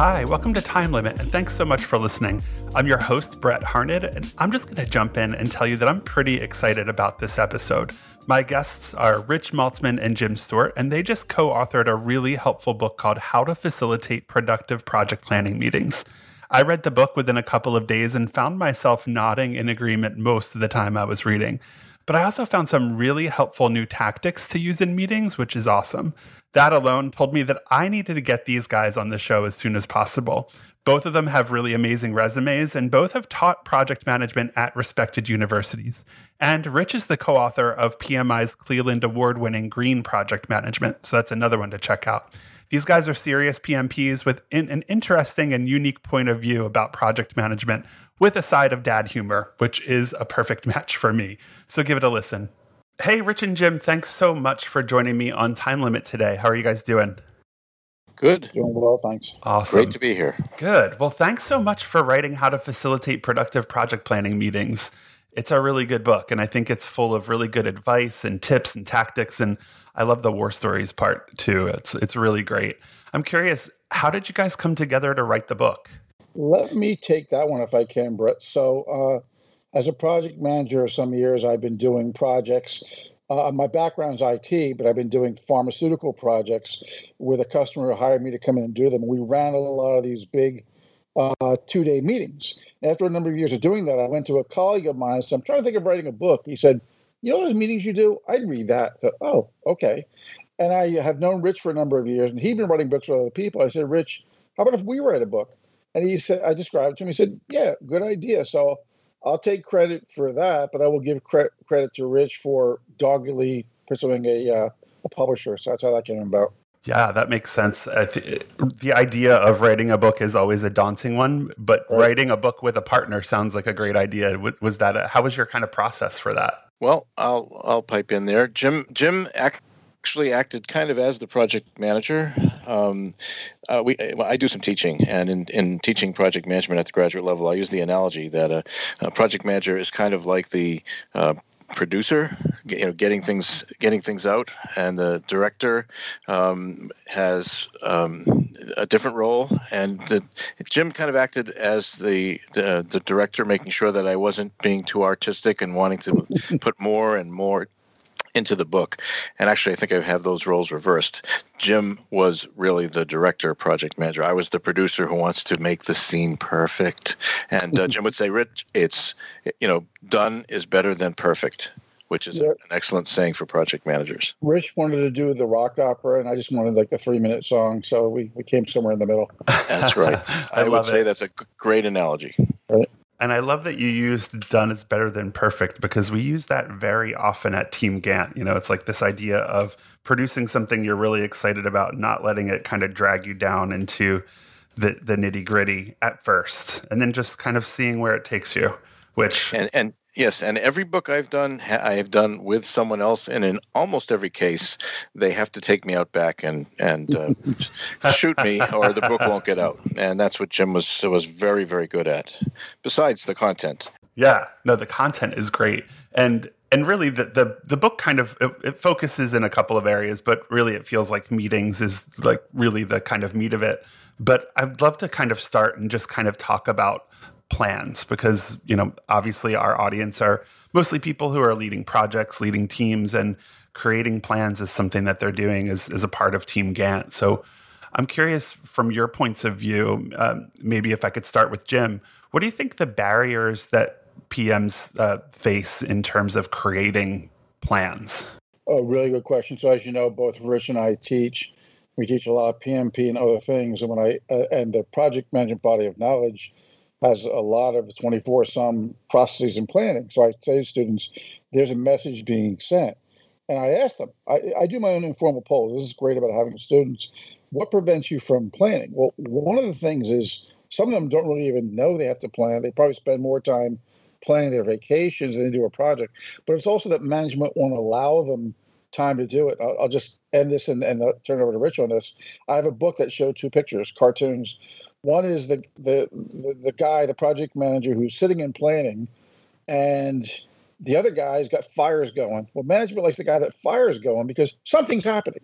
Hi, welcome to Time Limit, and thanks so much for listening. I'm your host, Brett Harned, and I'm just going to jump in and tell you that I'm pretty excited about this episode. My guests are Rich Maltzman and Jim Stewart, and they just co authored a really helpful book called How to Facilitate Productive Project Planning Meetings. I read the book within a couple of days and found myself nodding in agreement most of the time I was reading. But I also found some really helpful new tactics to use in meetings, which is awesome. That alone told me that I needed to get these guys on the show as soon as possible. Both of them have really amazing resumes, and both have taught project management at respected universities. And Rich is the co author of PMI's Cleland Award winning Green Project Management, so that's another one to check out. These guys are serious PMPs with an interesting and unique point of view about project management with a side of dad humor, which is a perfect match for me. So give it a listen. Hey, Rich and Jim, thanks so much for joining me on Time Limit today. How are you guys doing? Good. Doing well, thanks. Awesome. Great to be here. Good. Well, thanks so much for writing How to Facilitate Productive Project Planning Meetings. It's a really good book, and I think it's full of really good advice and tips and tactics. And I love the war stories part too. It's it's really great. I'm curious, how did you guys come together to write the book? Let me take that one if I can, Brett. So, uh, as a project manager some years, I've been doing projects. Uh, my background is IT, but I've been doing pharmaceutical projects with a customer who hired me to come in and do them. We ran a lot of these big uh, two day meetings. After a number of years of doing that, I went to a colleague of mine said, I'm trying to think of writing a book. He said, You know those meetings you do? I'd read that. Thought, oh, okay. And I have known Rich for a number of years, and he'd been writing books with other people. I said, Rich, how about if we write a book? And he said, I described it to him. He said, Yeah, good idea. So I'll take credit for that, but I will give cre- credit to Rich for doggedly pursuing a, uh, a publisher. So that's how that came about. Yeah, that makes sense. Th- the idea of writing a book is always a daunting one, but right. writing a book with a partner sounds like a great idea. Was that a, how was your kind of process for that? Well, I'll I'll pipe in there. Jim Jim actually acted kind of as the project manager. Um, uh, we I do some teaching, and in, in teaching project management at the graduate level, I use the analogy that a, a project manager is kind of like the uh, producer, you know, getting things getting things out, and the director um, has um, a different role. And the, Jim kind of acted as the, the, the director, making sure that I wasn't being too artistic and wanting to put more and more into the book. And actually, I think I have those roles reversed. Jim was really the director, project manager. I was the producer who wants to make the scene perfect. And uh, Jim would say, Rich, it's, you know, done is better than perfect. Which is an excellent saying for project managers. Rich wanted to do the rock opera, and I just wanted like a three minute song. So we, we came somewhere in the middle. That's right. I, I would say it. that's a great analogy. Right. And I love that you used done is better than perfect because we use that very often at Team Gantt. You know, it's like this idea of producing something you're really excited about, not letting it kind of drag you down into the, the nitty gritty at first, and then just kind of seeing where it takes you. Which and and Yes, and every book I've done, I have done with someone else, and in almost every case, they have to take me out back and and uh, shoot me, or the book won't get out. And that's what Jim was was very very good at. Besides the content. Yeah, no, the content is great, and and really the the, the book kind of it, it focuses in a couple of areas, but really it feels like meetings is like really the kind of meat of it. But I'd love to kind of start and just kind of talk about plans because you know obviously our audience are mostly people who are leading projects leading teams and creating plans is something that they're doing as, as a part of team gantt. So i'm curious from your points of view um, maybe if i could start with jim what do you think the barriers that pms uh, face in terms of creating plans? Oh really good question. So as you know both rich and i teach we teach a lot of pmp and other things. And when i uh, and the project management body of knowledge has a lot of 24 some processes and planning. So I say to students, there's a message being sent. And I ask them, I, I do my own informal polls. This is great about having students. What prevents you from planning? Well, one of the things is some of them don't really even know they have to plan. They probably spend more time planning their vacations than they do a project. But it's also that management won't allow them time to do it. I'll, I'll just end this and, and uh, turn over to Rich on this. I have a book that showed two pictures, cartoons one is the, the the the guy, the project manager, who's sitting and planning, and the other guy's got fires going. Well, management likes the guy that fires going because something's happening.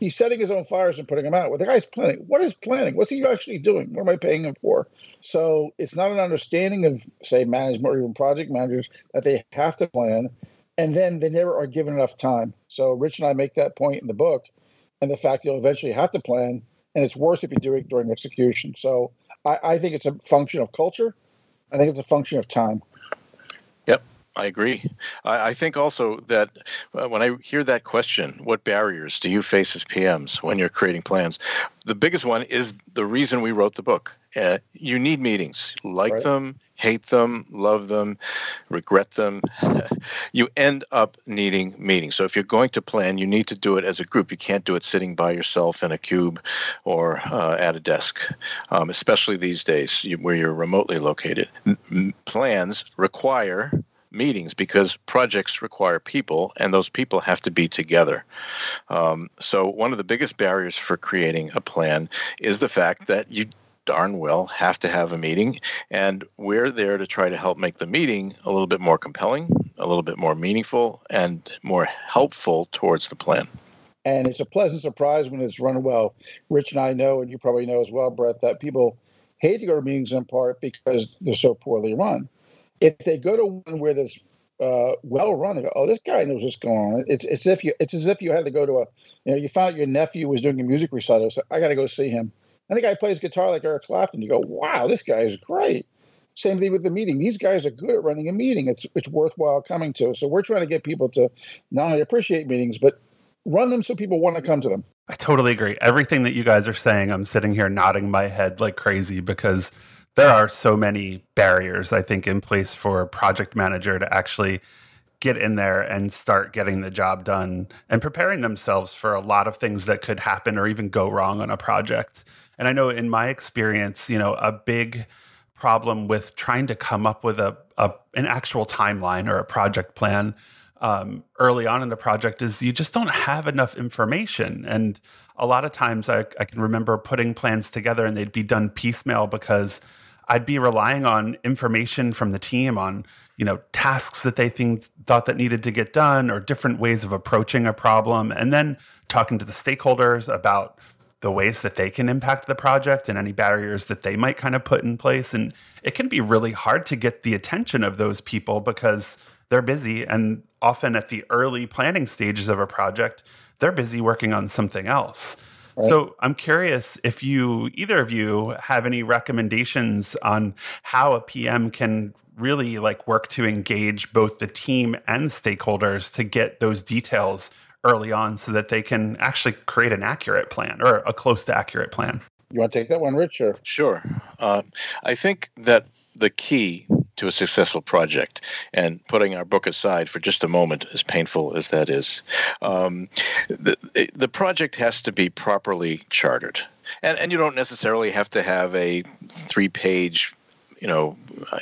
he's setting his own fires and putting them out. Well, the guy's planning. What is planning? What's he actually doing? What am I paying him for? So it's not an understanding of, say, management or even project managers that they have to plan, and then they never are given enough time. So Rich and I make that point in the book, and the fact you'll eventually have to plan, and it's worse if you do it during execution. So I, I think it's a function of culture. I think it's a function of time. I agree. I, I think also that uh, when I hear that question, what barriers do you face as PMs when you're creating plans? The biggest one is the reason we wrote the book. Uh, you need meetings, like right. them, hate them, love them, regret them. you end up needing meetings. So if you're going to plan, you need to do it as a group. You can't do it sitting by yourself in a cube or uh, at a desk, um, especially these days where you're remotely located. Plans require meetings because projects require people and those people have to be together. Um, so, one of the biggest barriers for creating a plan is the fact that you darn well have to have a meeting. And we're there to try to help make the meeting a little bit more compelling, a little bit more meaningful, and more helpful towards the plan. And it's a pleasant surprise when it's run well. Rich and I know, and you probably know as well, Brett, that people hate to go to meetings in part because they're so poorly run if they go to one where there's uh, well run, go, oh, this guy knows what's going on. It's it's if you it's as if you had to go to a you know you found out your nephew was doing a music recital, so I got to go see him. And the guy plays guitar like Eric Clapton. You go, wow, this guy is great. Same thing with the meeting. These guys are good at running a meeting. It's it's worthwhile coming to. So we're trying to get people to not only appreciate meetings, but run them so people want to come to them. I totally agree. Everything that you guys are saying, I'm sitting here nodding my head like crazy because there are so many barriers, I think, in place for a project manager to actually get in there and start getting the job done and preparing themselves for a lot of things that could happen or even go wrong on a project. And I know in my experience, you know, a big problem with trying to come up with a, a an actual timeline or a project plan um, early on in the project is you just don't have enough information. And a lot of times I, I can remember putting plans together and they'd be done piecemeal because I'd be relying on information from the team on, you know, tasks that they think thought that needed to get done or different ways of approaching a problem and then talking to the stakeholders about the ways that they can impact the project and any barriers that they might kind of put in place. And it can be really hard to get the attention of those people because they're busy and often at the early planning stages of a project they're busy working on something else so I'm curious if you, either of you, have any recommendations on how a PM can really like work to engage both the team and stakeholders to get those details early on so that they can actually create an accurate plan or a close to accurate plan. You want to take that one, Rich? Or? Sure. Uh, I think that the key to a successful project. And putting our book aside for just a moment, as painful as that is, um, the, the project has to be properly chartered. And, and you don't necessarily have to have a three page you know,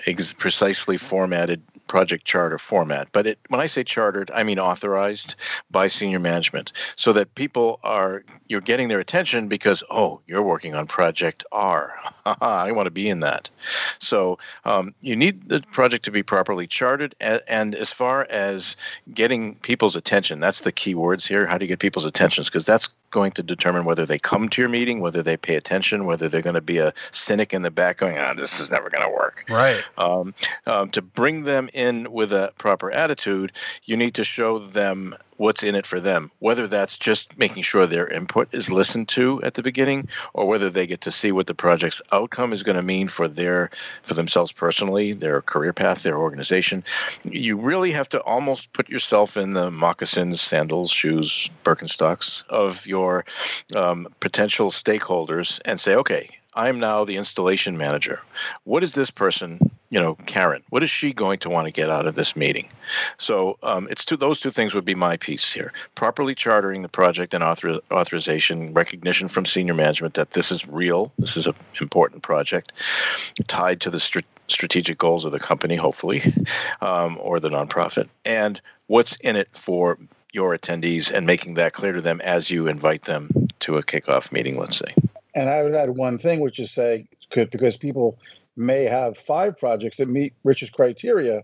ex- precisely formatted project charter format. But it, when I say chartered, I mean authorized by senior management, so that people are you're getting their attention because oh, you're working on project R. I want to be in that. So um, you need the project to be properly charted, and, and, as far as getting people's attention, that's the key words here. How do you get people's attention? Because that's going to determine whether they come to your meeting, whether they pay attention, whether they're going to be a cynic in the back going, "Ah, oh, this is never going to work." Right. Um, um, to bring them in with a proper attitude, you need to show them what's in it for them, whether that's just making sure their input is listened to at the beginning, or whether they get to see what the project's outcome is going to mean for their for themselves personally, their career path, their organization. You really have to almost put yourself in the moccasins, sandals, shoes, Birkenstocks of your um, potential stakeholders and say, okay, I'm now the installation manager. What is this person, you know, Karen? What is she going to want to get out of this meeting? So um, it's two, those two things would be my piece here: properly chartering the project and author, authorization, recognition from senior management that this is real, this is an important project, tied to the str- strategic goals of the company, hopefully, um, or the nonprofit, and what's in it for your attendees, and making that clear to them as you invite them to a kickoff meeting. Let's say. And I would add one thing, which is say, because people may have five projects that meet Rich's criteria.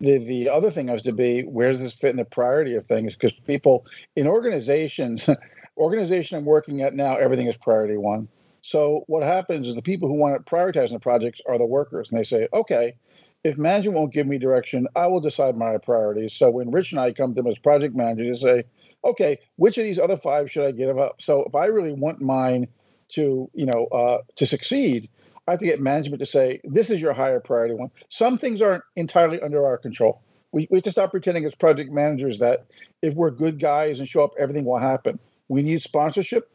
The the other thing has to be where does this fit in the priority of things? Because people in organizations, organization I'm working at now, everything is priority one. So what happens is the people who want to prioritize the projects are the workers, and they say, okay, if management won't give me direction, I will decide my priorities. So when Rich and I come to them as project managers, they say, okay, which of these other five should I give up? So if I really want mine to, you know, uh, to succeed, I have to get management to say, this is your higher priority one. Some things aren't entirely under our control. We, we have to stop pretending as project managers that if we're good guys and show up, everything will happen. We need sponsorship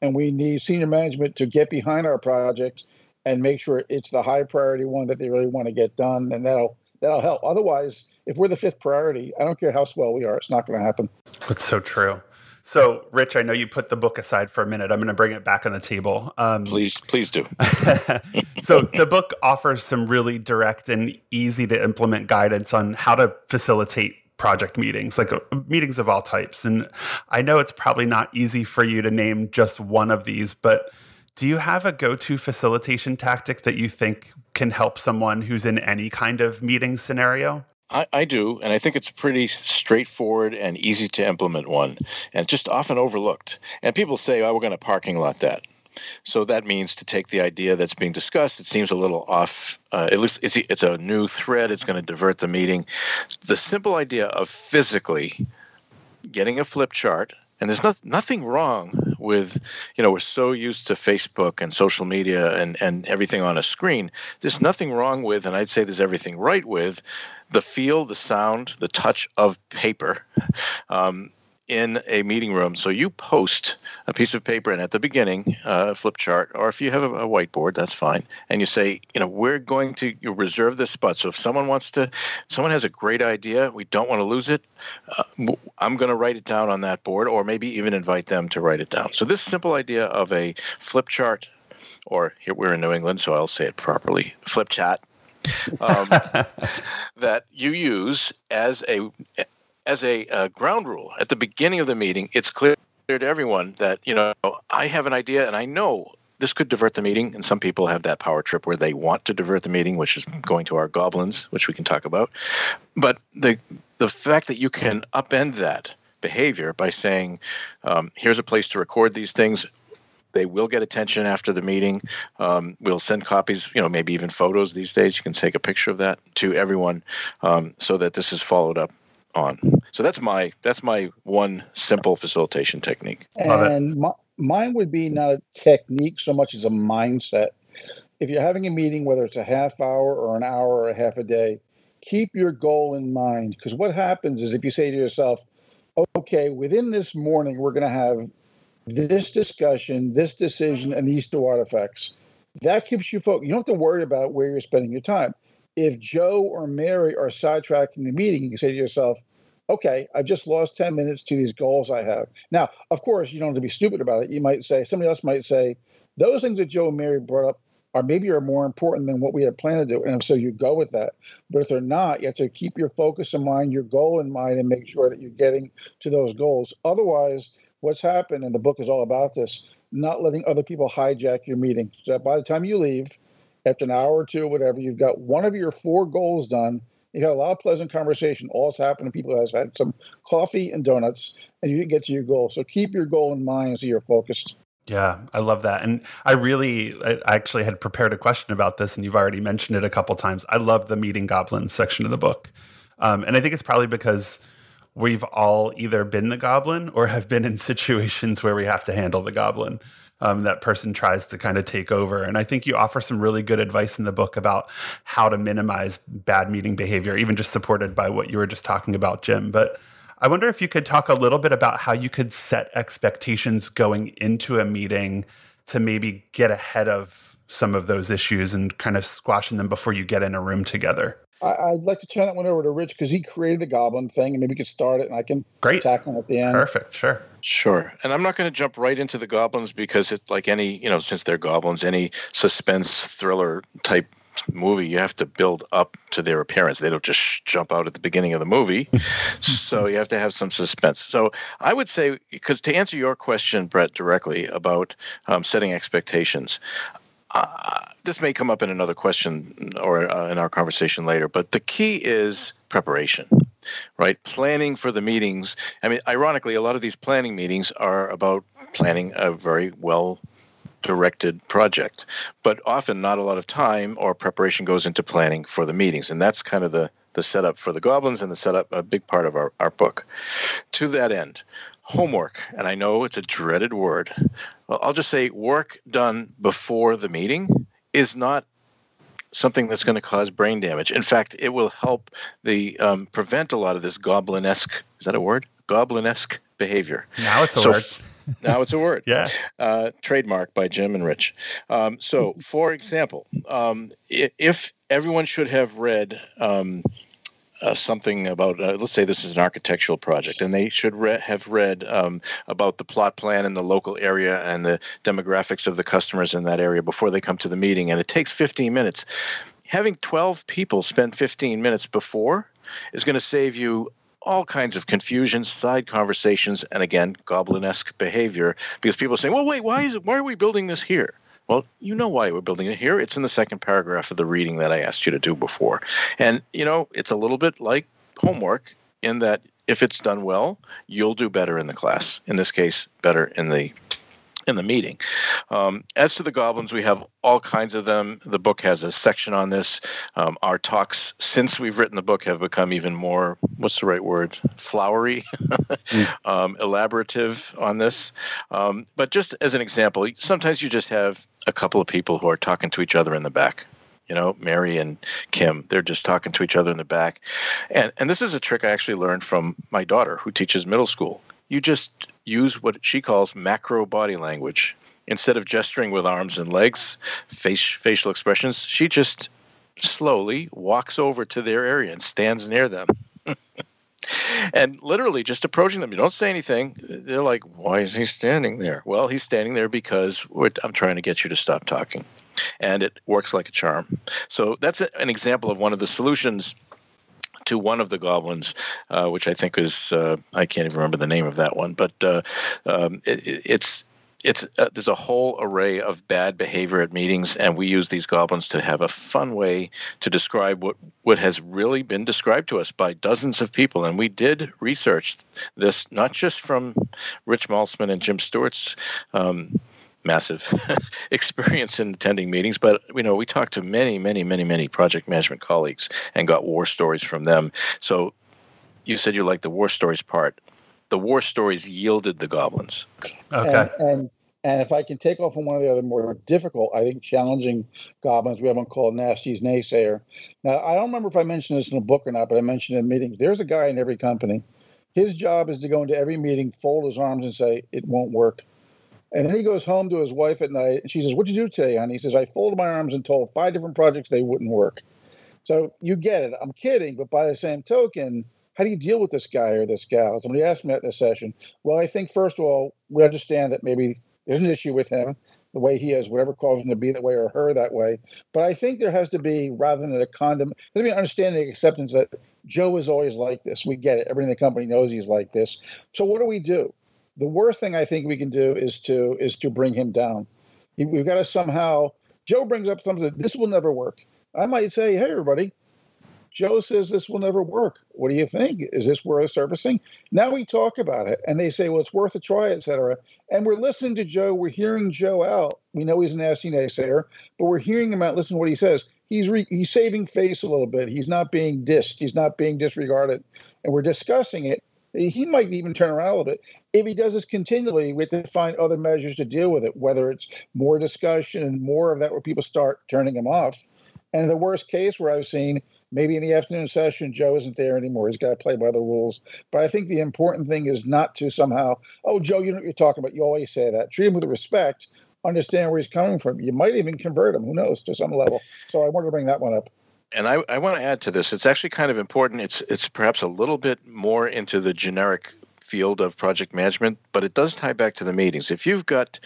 and we need senior management to get behind our projects and make sure it's the high priority one that they really want to get done. And that'll that'll help. Otherwise, if we're the fifth priority, I don't care how swell we are, it's not going to happen. That's so true. So, Rich, I know you put the book aside for a minute. I'm going to bring it back on the table. Um, please, please do. so, the book offers some really direct and easy to implement guidance on how to facilitate project meetings, like uh, meetings of all types. And I know it's probably not easy for you to name just one of these, but do you have a go to facilitation tactic that you think can help someone who's in any kind of meeting scenario? I, I, do, and I think it's a pretty straightforward and easy to implement one, and just often overlooked. And people say, "Oh, we're going to parking lot that." So that means to take the idea that's being discussed. It seems a little off. Uh, at least it's it's a new thread. It's going to divert the meeting. The simple idea of physically getting a flip chart and there's not, nothing wrong with you know we're so used to facebook and social media and, and everything on a screen there's nothing wrong with and i'd say there's everything right with the feel the sound the touch of paper um, in a meeting room. So you post a piece of paper and at the beginning, uh, flip chart, or if you have a, a, whiteboard, that's fine. And you say, you know, we're going to reserve this spot. So if someone wants to, someone has a great idea, we don't want to lose it. Uh, I'm going to write it down on that board, or maybe even invite them to write it down. So this simple idea of a flip chart, or here we're in New England, so I'll say it properly, flip chat. Um, that you use as a as a uh, ground rule at the beginning of the meeting, it's clear to everyone that you know I have an idea and I know this could divert the meeting. And some people have that power trip where they want to divert the meeting, which is going to our goblins, which we can talk about. But the the fact that you can upend that behavior by saying, um, "Here's a place to record these things." They will get attention after the meeting. Um, we'll send copies, you know, maybe even photos these days. You can take a picture of that to everyone um, so that this is followed up on. So that's my that's my one simple facilitation technique. And my, mine would be not a technique so much as a mindset. If you're having a meeting, whether it's a half hour or an hour or a half a day, keep your goal in mind. Because what happens is if you say to yourself, okay, within this morning, we're going to have this discussion, this decision, and these two artifacts. That keeps you focused. You don't have to worry about where you're spending your time if Joe or Mary are sidetracking the meeting, you can say to yourself, okay, I've just lost 10 minutes to these goals I have. Now, of course, you don't have to be stupid about it. You might say, somebody else might say, those things that Joe and Mary brought up are maybe are more important than what we had planned to do. And so you go with that. But if they're not, you have to keep your focus in mind, your goal in mind, and make sure that you're getting to those goals. Otherwise, what's happened, and the book is all about this, not letting other people hijack your meeting. So that by the time you leave, after an hour or two whatever, you've got one of your four goals done. You had a lot of pleasant conversation. All's happened. People has had some coffee and donuts, and you didn't get to your goal. So keep your goal in mind so you're focused. Yeah, I love that. And I really, I actually had prepared a question about this, and you've already mentioned it a couple times. I love the meeting goblins section of the book. Um, and I think it's probably because we've all either been the goblin or have been in situations where we have to handle the goblin um, that person tries to kind of take over. And I think you offer some really good advice in the book about how to minimize bad meeting behavior, even just supported by what you were just talking about, Jim. But I wonder if you could talk a little bit about how you could set expectations going into a meeting to maybe get ahead of some of those issues and kind of squashing them before you get in a room together. I, would like to turn that one over to Rich because he created the Goblin thing, and maybe we could start it, and I can Great. tackle it at the end. Perfect. Sure. Sure. And I'm not going to jump right into the goblins because it's like any, you know, since they're goblins, any suspense thriller type movie, you have to build up to their appearance. They don't just jump out at the beginning of the movie. so you have to have some suspense. So I would say, because to answer your question, Brett, directly about um, setting expectations, uh, this may come up in another question or uh, in our conversation later, but the key is preparation. right? Planning for the meetings. I mean, ironically, a lot of these planning meetings are about planning a very well directed project, but often not a lot of time or preparation goes into planning for the meetings. And that's kind of the, the setup for the goblins and the setup, a big part of our, our book. To that end, homework, and I know it's a dreaded word. Well, I'll just say work done before the meeting is not something that's going to cause brain damage. In fact, it will help the um, prevent a lot of this goblin-esque. Is that a word? Goblin-esque behavior. Now it's a so, word. now it's a word. yeah. Uh, trademark by Jim and Rich. Um, so, for example, um, if everyone should have read um, uh, something about, uh, let's say this is an architectural project, and they should re- have read um, about the plot plan in the local area and the demographics of the customers in that area before they come to the meeting, and it takes 15 minutes. Having 12 people spend 15 minutes before is going to save you all kinds of confusion, side conversations, and again, goblin-esque behavior because people are saying, "Well, wait, why is it? Why are we building this here?" Well, you know why we're building it here. It's in the second paragraph of the reading that I asked you to do before. And, you know, it's a little bit like homework in that if it's done well, you'll do better in the class. In this case, better in the in the meeting. Um, as to the goblins, we have all kinds of them. The book has a section on this. Um, our talks, since we've written the book, have become even more, what's the right word, flowery, mm. um, elaborative on this. Um, but just as an example, sometimes you just have a couple of people who are talking to each other in the back you know mary and kim they're just talking to each other in the back and and this is a trick i actually learned from my daughter who teaches middle school you just use what she calls macro body language. Instead of gesturing with arms and legs, face, facial expressions, she just slowly walks over to their area and stands near them. and literally just approaching them. You don't say anything. They're like, why is he standing there? Well, he's standing there because I'm trying to get you to stop talking. And it works like a charm. So that's an example of one of the solutions to one of the goblins, uh, which I think is uh, I can't even remember the name of that one, but uh, um, it, it's it's uh, there's a whole array of bad behavior at meetings, and we use these goblins to have a fun way to describe what what has really been described to us by dozens of people. And we did research this not just from Rich Maltzman and Jim Stewart's. Um, massive experience in attending meetings, but you know, we talked to many, many, many, many project management colleagues and got war stories from them. So you said you like the war stories part. The war stories yielded the goblins. Okay. And, and, and if I can take off on one of the other more difficult, I think challenging goblins, we have one called Nasty's Naysayer. Now, I don't remember if I mentioned this in a book or not, but I mentioned it in meetings. There's a guy in every company. His job is to go into every meeting, fold his arms, and say, It won't work and then he goes home to his wife at night, and she says, "What'd you do today, honey?" He says, "I folded my arms and told five different projects they wouldn't work." So you get it. I'm kidding, but by the same token, how do you deal with this guy or this gal? Somebody asked me at this session. Well, I think first of all, we understand that maybe there's an issue with him, the way he is, whatever caused him to be that way or her that way. But I think there has to be, rather than a condom, there be an understanding, acceptance that Joe is always like this. We get it. Everybody in the company knows he's like this. So what do we do? The worst thing I think we can do is to is to bring him down. We've got to somehow. Joe brings up something. This will never work. I might say, "Hey, everybody." Joe says this will never work. What do you think? Is this worth servicing? Now we talk about it, and they say, "Well, it's worth a try," etc. And we're listening to Joe. We're hearing Joe out. We know he's a nasty naysayer, but we're hearing him out. Listen to what he says. He's re- he's saving face a little bit. He's not being dissed. He's not being disregarded, and we're discussing it he might even turn around a little bit. If he does this continually, we have to find other measures to deal with it, whether it's more discussion and more of that where people start turning him off. And the worst case, where I've seen maybe in the afternoon session, Joe isn't there anymore. He's got to play by the rules. But I think the important thing is not to somehow, oh, Joe, you know what you're talking about. You always say that. Treat him with respect, understand where he's coming from. You might even convert him, who knows, to some level. So I wanted to bring that one up and I, I want to add to this. It's actually kind of important. It's it's perhaps a little bit more into the generic field of project management, but it does tie back to the meetings. If you've got,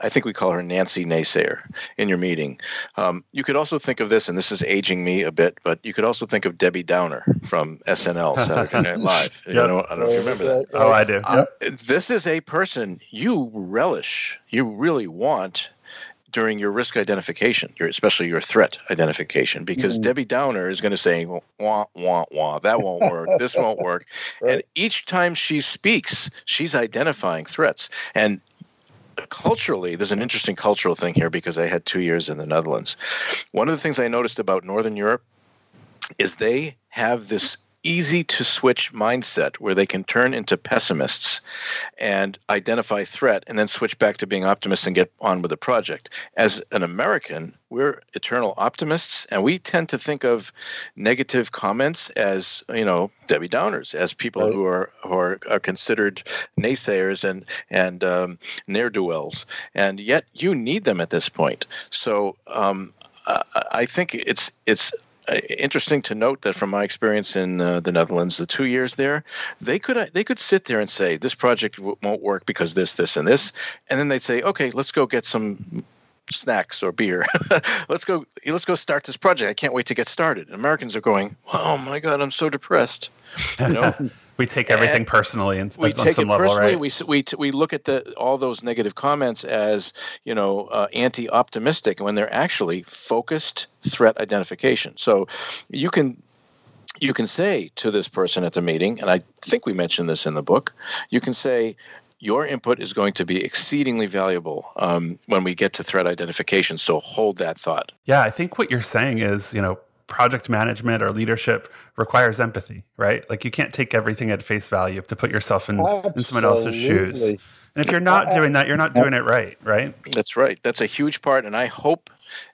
I think we call her Nancy Naysayer in your meeting, um, you could also think of this, and this is aging me a bit, but you could also think of Debbie Downer from SNL, Saturday Night Live. yep. you know, I don't know if you remember that. Oh, I do. Uh, this is a person you relish, you really want during your risk identification, your especially your threat identification, because mm-hmm. Debbie Downer is going to say, "Wah wah wah, that won't work. this won't work," right. and each time she speaks, she's identifying threats and culturally, there's an interesting cultural thing here because I had two years in the Netherlands. One of the things I noticed about Northern Europe is they have this easy to switch mindset where they can turn into pessimists and identify threat and then switch back to being optimists and get on with the project. As an American, we're eternal optimists and we tend to think of negative comments as, you know, Debbie Downers, as people right. who are who are, are, considered naysayers and and um, ne'er-do-wells. And yet you need them at this point. So um, I think it's it's interesting to note that from my experience in uh, the Netherlands, the two years there, they could uh, they could sit there and say this project w- won't work because this, this, and this, and then they'd say, okay, let's go get some snacks or beer. let's go let's go start this project. I can't wait to get started. And Americans are going, oh my god, I'm so depressed. You know. we take everything and personally and we take it level, personally. Right? We we we look at the all those negative comments as you know uh, anti-optimistic when they're actually focused threat identification. So you can you can say to this person at the meeting, and I think we mentioned this in the book. You can say. Your input is going to be exceedingly valuable um, when we get to threat identification. So hold that thought. Yeah, I think what you're saying is, you know, project management or leadership requires empathy, right? Like you can't take everything at face value. You have to put yourself in, in someone else's shoes. And if you're not doing that, you're not doing it right, right? That's right. That's a huge part. And I hope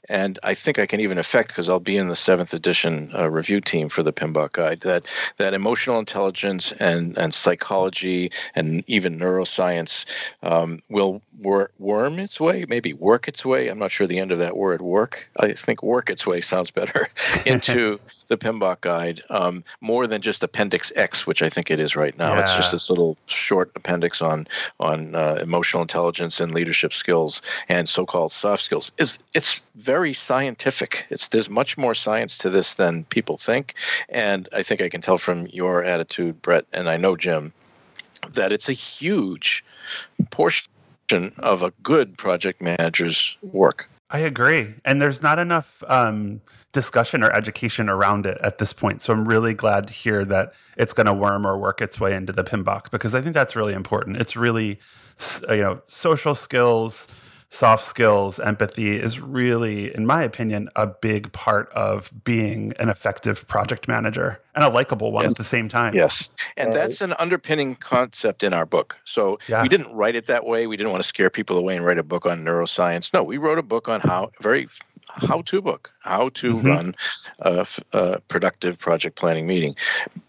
and I think I can even affect because I'll be in the seventh edition uh, review team for the PMBOK Guide. That that emotional intelligence and and psychology and even neuroscience um, will wor- worm its way, maybe work its way. I'm not sure the end of that word work. I think work its way sounds better into the PMBOK Guide um, more than just Appendix X, which I think it is right now. Yeah. It's just this little short appendix on on uh, emotional intelligence and leadership skills and so-called soft skills. It's it's very scientific. It's there's much more science to this than people think, and I think I can tell from your attitude, Brett, and I know Jim, that it's a huge portion of a good project manager's work. I agree, and there's not enough um, discussion or education around it at this point. So I'm really glad to hear that it's going to worm or work its way into the PMBOK because I think that's really important. It's really, you know, social skills soft skills, empathy is really, in my opinion, a big part of being an effective project manager and a likable one yes. at the same time. Yes. And that's an underpinning concept in our book. So yeah. we didn't write it that way. We didn't want to scare people away and write a book on neuroscience. No, we wrote a book on how very how to book, how to mm-hmm. run a, a, productive project planning meeting.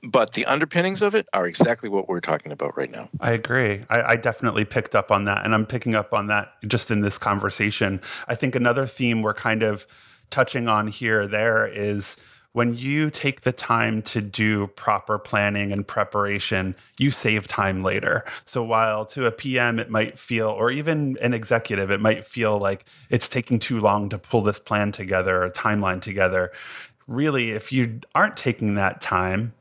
But the underpinnings of it are exactly what we're talking about right now. I agree. I, I definitely picked up on that. And I'm picking up on that just in this conversation. I think another theme we're kind of touching on here there is when you take the time to do proper planning and preparation, you save time later. So while to a PM it might feel, or even an executive, it might feel like it's taking too long to pull this plan together, a timeline together. Really, if you aren't taking that time,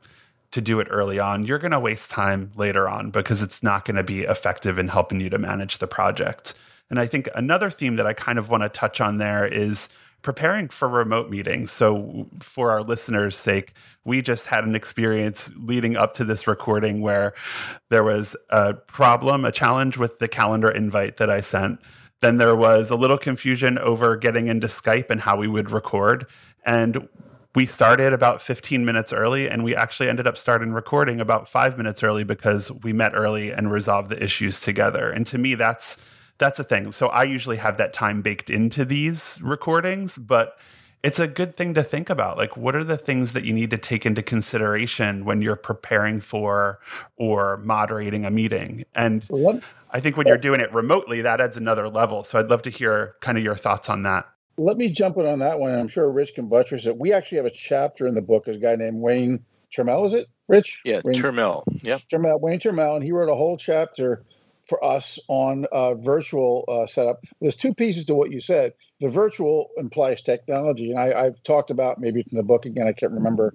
to do it early on, you're going to waste time later on because it's not going to be effective in helping you to manage the project. And I think another theme that I kind of want to touch on there is preparing for remote meetings. So, for our listeners' sake, we just had an experience leading up to this recording where there was a problem, a challenge with the calendar invite that I sent. Then there was a little confusion over getting into Skype and how we would record. And we started about 15 minutes early and we actually ended up starting recording about five minutes early because we met early and resolved the issues together. And to me, that's that's a thing. So I usually have that time baked into these recordings, but it's a good thing to think about. Like, what are the things that you need to take into consideration when you're preparing for or moderating a meeting? And I think when you're doing it remotely, that adds another level. So I'd love to hear kind of your thoughts on that. Let me jump in on that one. I'm sure Rich can buttress it. We actually have a chapter in the book. There's a guy named Wayne Turmel, is it? Rich? Yeah, Wayne, Turmel. Yeah. Turmel, Wayne Turmel, and he wrote a whole chapter for us on a virtual uh, setup. There's two pieces to what you said. The virtual implies technology, and I, have talked about maybe in the book again. I can't remember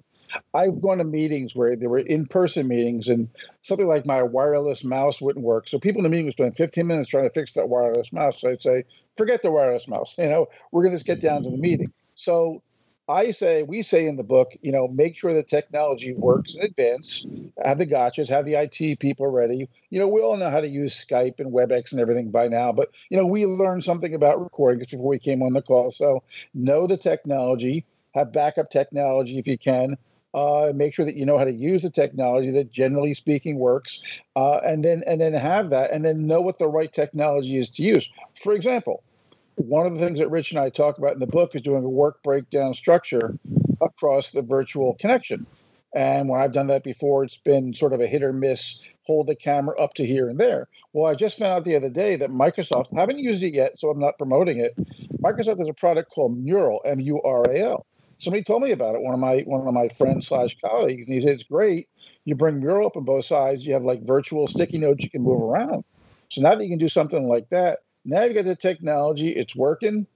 I've gone to meetings where there were in-person meetings, and something like my wireless mouse wouldn't work. So people in the meeting would spend 15 minutes trying to fix that wireless mouse. So I'd say, forget the wireless mouse. You know, we're going to just get down to the meeting. So I say, we say in the book, you know, make sure the technology works in advance, have the gotchas, have the IT people ready. You know, we all know how to use Skype and WebEx and everything by now, but, you know, we learned something about recording just before we came on the call. So know the technology, have backup technology if you can. Uh, make sure that you know how to use the technology that generally speaking works uh, and then and then have that and then know what the right technology is to use for example one of the things that Rich and I talk about in the book is doing a work breakdown structure across the virtual connection. And when I've done that before, it's been sort of a hit or miss, hold the camera up to here and there. Well, I just found out the other day that Microsoft, haven't used it yet, so I'm not promoting it. Microsoft has a product called Mural, M U R A L. Somebody told me about it, one of my one of my friends slash colleagues, and he said it's great. You bring Mural up on both sides, you have like virtual sticky notes you can move around. So now that you can do something like that, now you've got the technology, it's working,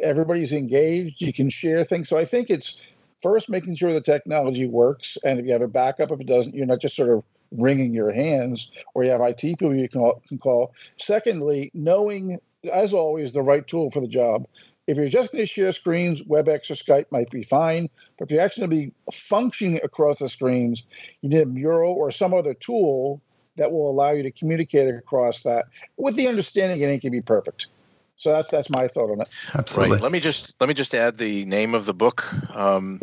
everybody's engaged, you can share things. So I think it's first making sure the technology works. And if you have a backup, if it doesn't, you're not just sort of wringing your hands or you have IT people you can, can call. Secondly, knowing, as always, the right tool for the job. If you're just going to share screens, WebEx or Skype might be fine. But if you're actually going to be functioning across the screens, you need a Mural or some other tool that will allow you to communicate across that with the understanding it ain't gonna be perfect. So that's that's my thought on it. Absolutely. Right. Let me just let me just add the name of the book. Um,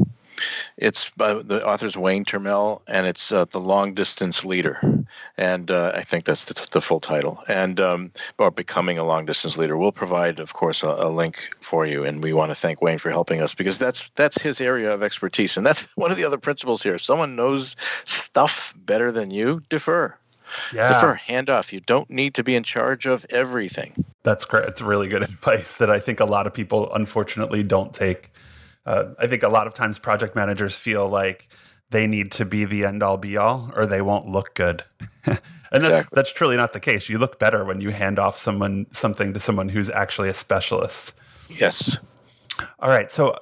it's by the author's Wayne Turmel, and it's uh, the Long Distance Leader, and uh, I think that's the, the full title. And um, or becoming a long distance leader. We'll provide, of course, a, a, link for you, and we want to thank Wayne for helping us because that's that's his area of expertise, and that's one of the other principles here. Someone knows stuff better than you, defer. Yeah. Defer, hand off. You don't need to be in charge of everything. That's great. It's really good advice that I think a lot of people unfortunately don't take. Uh, I think a lot of times project managers feel like they need to be the end all be all or they won't look good. and exactly. that's that's truly not the case. You look better when you hand off someone something to someone who's actually a specialist. Yes. All right. So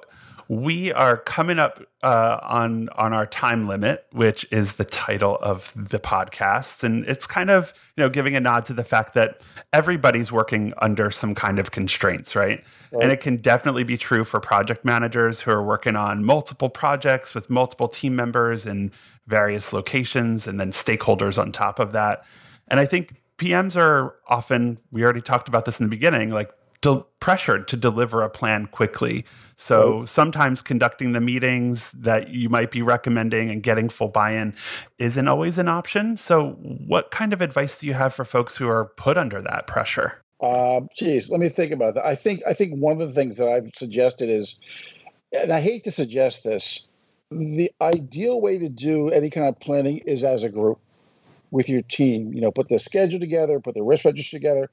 we are coming up uh, on on our time limit, which is the title of the podcast, and it's kind of you know giving a nod to the fact that everybody's working under some kind of constraints, right? right? And it can definitely be true for project managers who are working on multiple projects with multiple team members in various locations, and then stakeholders on top of that. And I think PMs are often, we already talked about this in the beginning, like de- pressured to deliver a plan quickly. So sometimes conducting the meetings that you might be recommending and getting full buy-in isn't always an option. So what kind of advice do you have for folks who are put under that pressure? Uh, geez, let me think about that. I think I think one of the things that I've suggested is, and I hate to suggest this, the ideal way to do any kind of planning is as a group with your team. You know, put the schedule together, put the risk register together,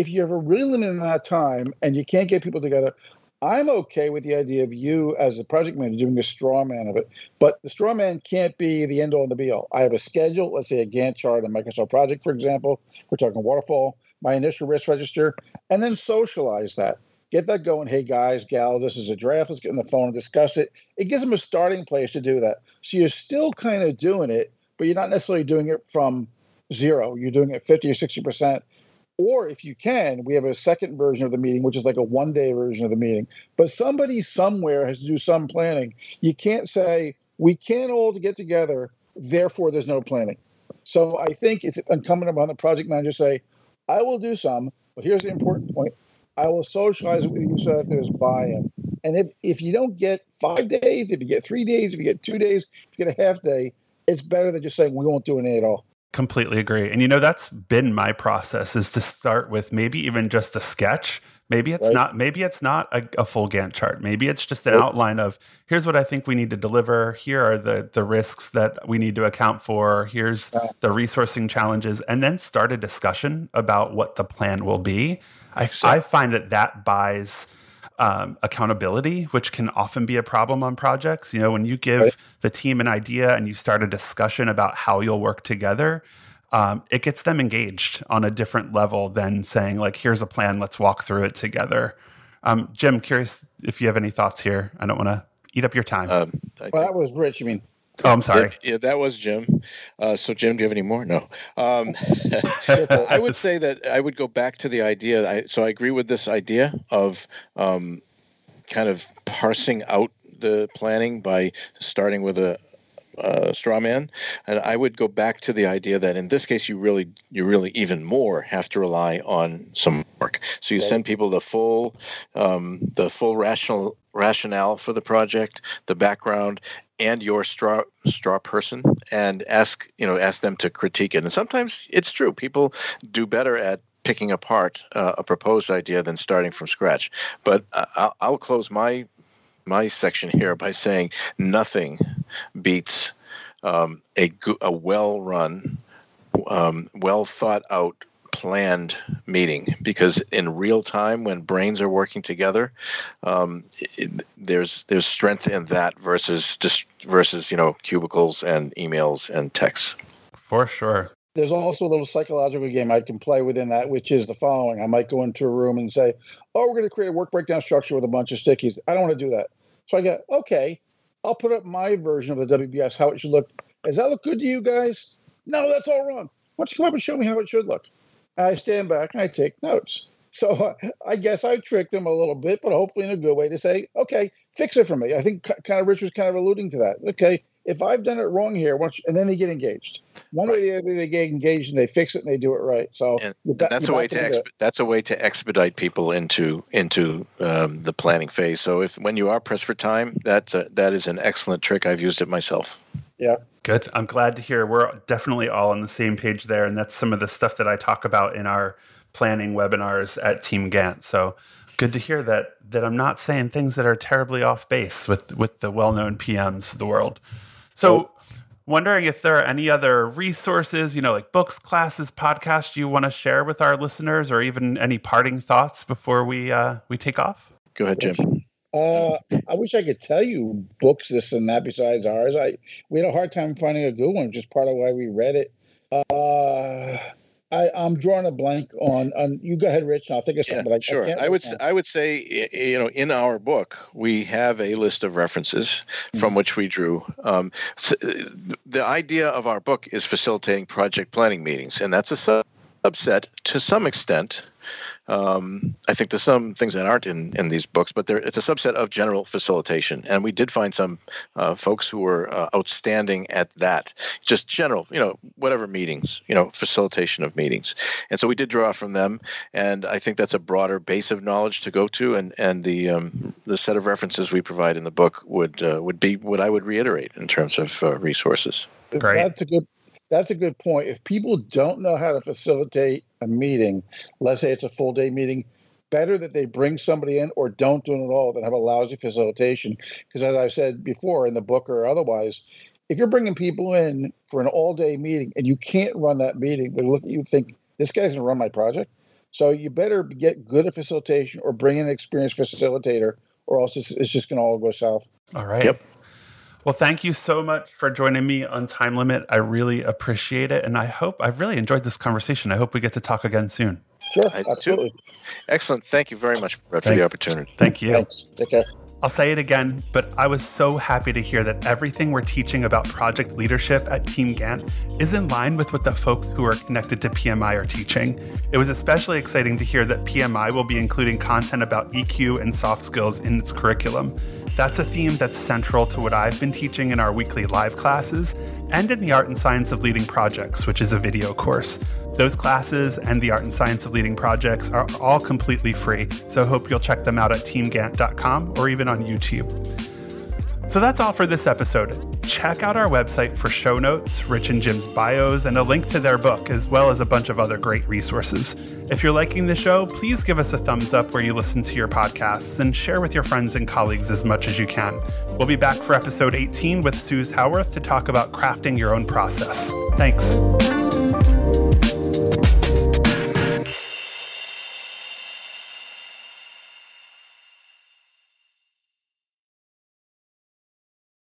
if you have a really limited amount of time and you can't get people together, I'm okay with the idea of you as a project manager doing a straw man of it. But the straw man can't be the end all and the be all. I have a schedule, let's say a Gantt chart, a Microsoft project, for example. We're talking waterfall, my initial risk register, and then socialize that. Get that going. Hey, guys, gals, this is a draft. Let's get on the phone and discuss it. It gives them a starting place to do that. So you're still kind of doing it, but you're not necessarily doing it from zero. You're doing it 50 or 60%. Or if you can, we have a second version of the meeting, which is like a one day version of the meeting. But somebody somewhere has to do some planning. You can't say, we can't all get together, therefore there's no planning. So I think it's incumbent upon the project manager to say, I will do some, but here's the important point. I will socialize it with you so that there's buy-in. And if, if you don't get five days, if you get three days, if you get two days, if you get a half day, it's better than just saying we won't do any at all. Completely agree. And you know, that's been my process is to start with maybe even just a sketch. Maybe it's right. not maybe it's not a, a, full Gantt chart. Maybe it's just an outline of here's what I think we need to deliver. Here are the the risks that we need to account for. Here's the resourcing challenges and then start a discussion about what the plan will be. I, I find that that buys um, accountability, which can often be a problem on projects. You know, when you give right. the team an idea and you start a discussion about how you'll work together, um, it gets them engaged on a different level than saying, like, here's a plan, let's walk through it together. Um, Jim, curious if you have any thoughts here. I don't want to eat up your time. Um, Well, that was Rich. I mean, oh, I'm sorry. that- yeah, that was Jim. Uh, so, Jim, do you have any more? No. Um, I would say that I would go back to the idea. I, so, I agree with this idea of um, kind of parsing out the planning by starting with a, a straw man, and I would go back to the idea that in this case, you really, you really even more have to rely on some work. So, you Right. send people the full, um, the full rational rationale for the project, the background, and your straw straw person and ask you know ask them to critique it. And sometimes it's true. People do better at picking apart uh, a proposed idea than starting from scratch. But uh, I'll, I'll close my my section here by saying nothing beats um, a, a well run um, well thought out planned meeting because in real time when brains are working together um, it, there's there's strength in that versus just versus you know cubicles and emails and texts For sure. there's also a little psychological game I can play within that, which is the following. I might go into a room and say, Oh, we're going to create a work breakdown structure with a bunch of stickies. I don't want to do that. So I go, Okay, I'll put up my version of the WBS, how it should look. Does that look good to you guys? No, that's all wrong. Why don't you come up and show me how it should look? I stand back and I take notes. So uh, I guess I tricked them a little bit, but hopefully in a good way to say, okay, fix it for me. I think kind of Rich was kind of alluding to that. Okay, if I've done it wrong here, and then they get engaged. One way or the other, they get engaged and they fix it and they do it right. So and, and that's a way to exp- that's a way to expedite people into into um, the planning phase so if when you are pressed for time that's a, that is an excellent trick i've used it myself Good. I'm glad to hear we're definitely all on the same page there. And that's some of the stuff that I talk about in our planning webinars at Team Gantt. So good to hear that that I'm not saying things that are terribly off base with with the well-known PMs of the world. So wondering if there are any other resources, you know, like books, classes, podcasts you want to share with our listeners or even any parting thoughts before we uh we take off? go ahead jim Uh, I wish I could tell you books, this and that besides ours. I we had a hard time finding a good one, which is part of why we read it. Uh, I, I'm drawing a blank on on. You go ahead, Rich. And I'll think of Yeah, something. but I, sure. can't I, would s- I would say you know in our book we have a list of references Mm-hmm. from which we drew. Um, s- the idea of our book is facilitating project planning meetings, and that's a subset to some extent. Um, I think there's some things that aren't in, in these books, but there, it's a subset of general facilitation. And we did find some uh, folks who were uh, outstanding at that, just general, you know, whatever meetings, you know, facilitation of meetings. And so we did draw from them and I think that's a broader base of knowledge to go to. And and the um, the set of references we provide in the book would uh, would be what I would reiterate in terms of uh, resources. Great. That's a good. That's a good point. If people don't know how to facilitate a meeting, let's say it's a full day meeting, better that they bring somebody in or don't do it at all than have a lousy facilitation. Because as I've said before in the book or otherwise, if you're bringing people in for an all day meeting and you can't run that meeting, they look at you and think this guy's gonna run my project. So you better get good at facilitation or bring in an experienced facilitator, or else it's, it's just gonna all go south. All right. Yep. Well, thank you so much for joining me on Time Limit. I really appreciate it. And I hope I've really enjoyed this conversation. I hope we get to talk again soon. Sure, I do too. absolutely. Excellent. Thank you very much Brett, for the opportunity. Thank you. Thanks. Take care. I'll say it again, but I was so happy to hear that everything we're teaching about project leadership at Team Gantt is in line with what the folks who are connected to PMI are teaching. It was especially exciting to hear that PMI will be including content about EQ and soft skills in its curriculum. That's a theme that's central to what I've been teaching in our weekly live classes and in the Art and Science of Leading Projects, which is a video course. Those classes and the Art and Science of Leading projects are all completely free, so I hope you'll check them out at teamgantt.com or even on YouTube. So that's all for this episode. Check out our website for show notes, Rich and Jim's bios, and a link to their book, as well as a bunch of other great resources. If you're liking the show, please give us a thumbs up where you listen to your podcasts and share with your friends and colleagues as much as you can. We'll be back for episode 18 with Suze Howarth to talk about crafting your own process. Thanks.